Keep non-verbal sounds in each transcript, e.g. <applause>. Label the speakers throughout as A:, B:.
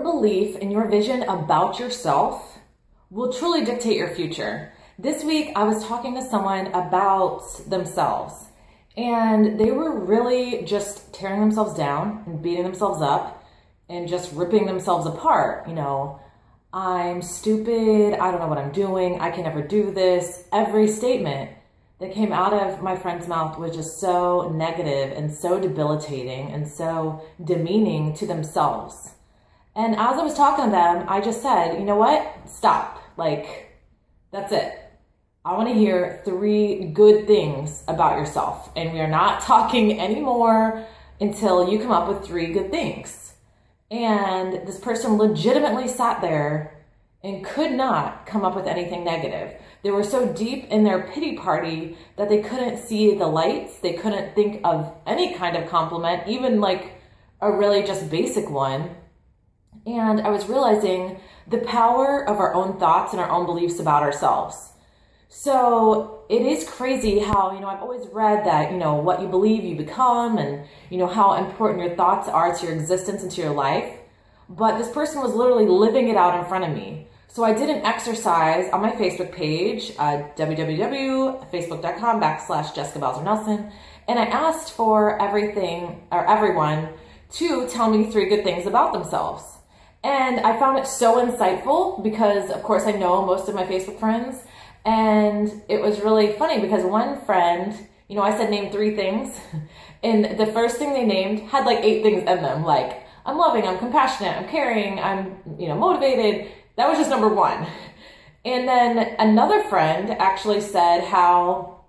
A: Belief and your vision about yourself will truly dictate your future. This week, I was talking to someone about themselves, and they were really just tearing themselves down and beating themselves up and just ripping themselves apart. You know, I'm stupid, I don't know what I'm doing, I can never do this. Every statement that came out of my friend's mouth was just so negative and so debilitating and so demeaning to themselves. And as I was talking to them, I just said, you know what? Stop. Like, that's it. I want to hear three good things about yourself. And we are not <laughs> talking anymore until you come up with three good things. And this person legitimately sat there and could not come up with anything negative. They were so deep in their pity party that they couldn't see the lights. They couldn't think of any kind of compliment, even like a really just basic one. And I was realizing the power of our own thoughts and our own beliefs about ourselves. So it is crazy how, you know, I've always read that, you know, what you believe you become and, you know, how important your thoughts are to your existence and to your life. But this person was literally living it out in front of me. So I did an exercise on my Facebook page, uh, www.facebook.com backslash Jessica Bowser Nelson, and I asked for everything or everyone to tell me three good things about themselves. And I found it so insightful because, of course, I know most of my Facebook friends. And it was really funny because one friend, you know, I said name three things. <laughs> And the first thing they named had like eight things in them. Like, I'm loving, I'm compassionate, I'm caring, I'm, you know, motivated. That was just number one. And then another friend actually said how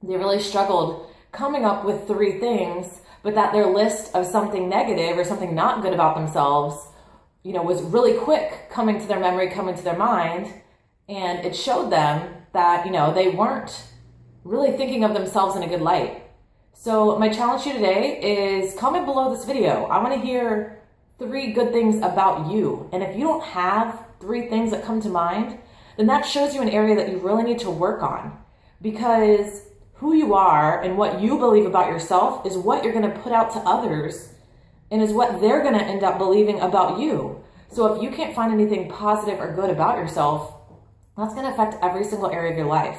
A: they really struggled coming up with three things, but that their list of something negative or something not good about themselves you know, was really quick coming to their memory, coming to their mind. And it showed them that, you know, they weren't really thinking of themselves in a good light. So my challenge to you today is comment below this video. I want to hear three good things about you. And if you don't have three things that come to mind, then that shows you an area that you really need to work on because who you are and what you believe about yourself is what you're going to put out to others and is what they're going to end up believing about you. So if you can't find anything positive or good about yourself, that's going to affect every single area of your life.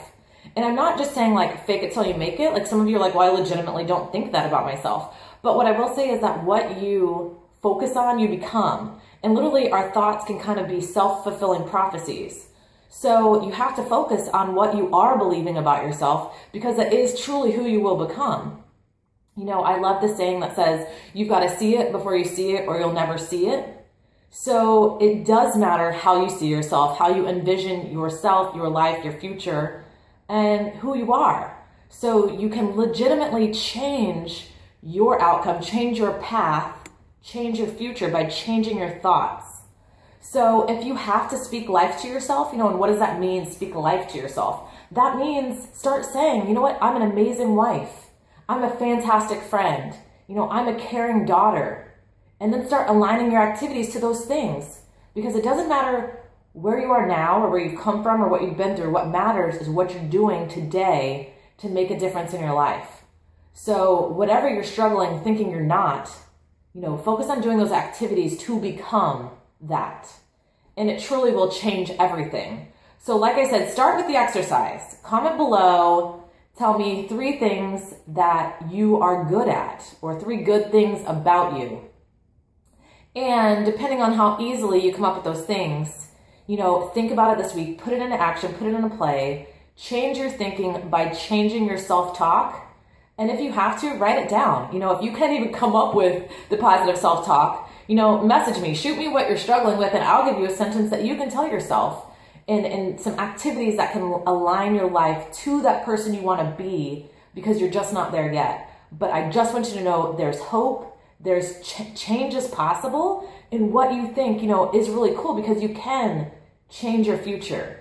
A: And I'm not just saying like fake it till you make it. Like some of you are like, well, I legitimately don't think that about myself. But what I will say is that what you focus on, you become. And literally, our thoughts can kind of be self fulfilling prophecies. So you have to focus on what you are believing about yourself because it is truly who you will become. You know, I love the saying that says, you've got to see it before you see it or you'll never see it. So it does matter how you see yourself, how you envision yourself, your life, your future, and who you are. So you can legitimately change your outcome, change your path, change your future by changing your thoughts. So if you have to speak life to yourself, you know, and what does that mean, speak life to yourself? That means start saying, you know what, I'm an amazing wife. I'm a fantastic friend. You know, I'm a caring daughter. And then start aligning your activities to those things because it doesn't matter where you are now or where you've come from or what you've been through. What matters is what you're doing today to make a difference in your life. So, whatever you're struggling, thinking you're not, you know, focus on doing those activities to become that. And it truly will change everything. So, like I said, start with the exercise. Comment below tell me three things that you are good at or three good things about you. And depending on how easily you come up with those things, you know, think about it this week, put it into action, put it into play, change your thinking by changing your self talk. And if you have to, write it down. You know, if you can't even come up with the positive self talk, you know, message me, shoot me what you're struggling with, and I'll give you a sentence that you can tell yourself and, some activities that can align your life to that person you want to be because you're just not there yet. But I just want you to know there's hope, there's ch- changes possible, and what you think, you know, is really cool because you can change your future.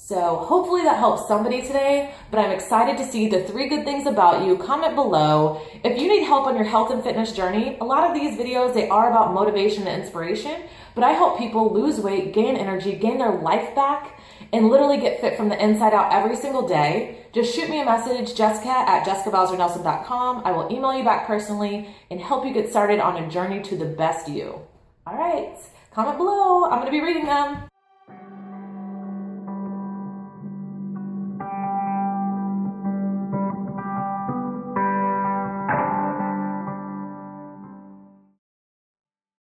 A: So hopefully that helps somebody today, but I'm excited to see the three good things about you. Comment below. If you need help on your health and fitness journey, a lot of these videos, they are about motivation and inspiration, but I help people lose weight, gain energy, gain their life back, and literally get fit from the inside out every single day. Just shoot me a message, jessica at jessicabowsernelson.com. I will email you back personally and help you get started on a journey to the best you. All right. comment below. I'm to be reading them.